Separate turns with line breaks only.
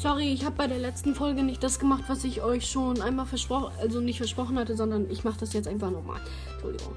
Sorry, ich habe bei der letzten Folge nicht das gemacht, was ich euch schon einmal versprochen, also nicht versprochen hatte, sondern ich mache das jetzt einfach nochmal. Entschuldigung.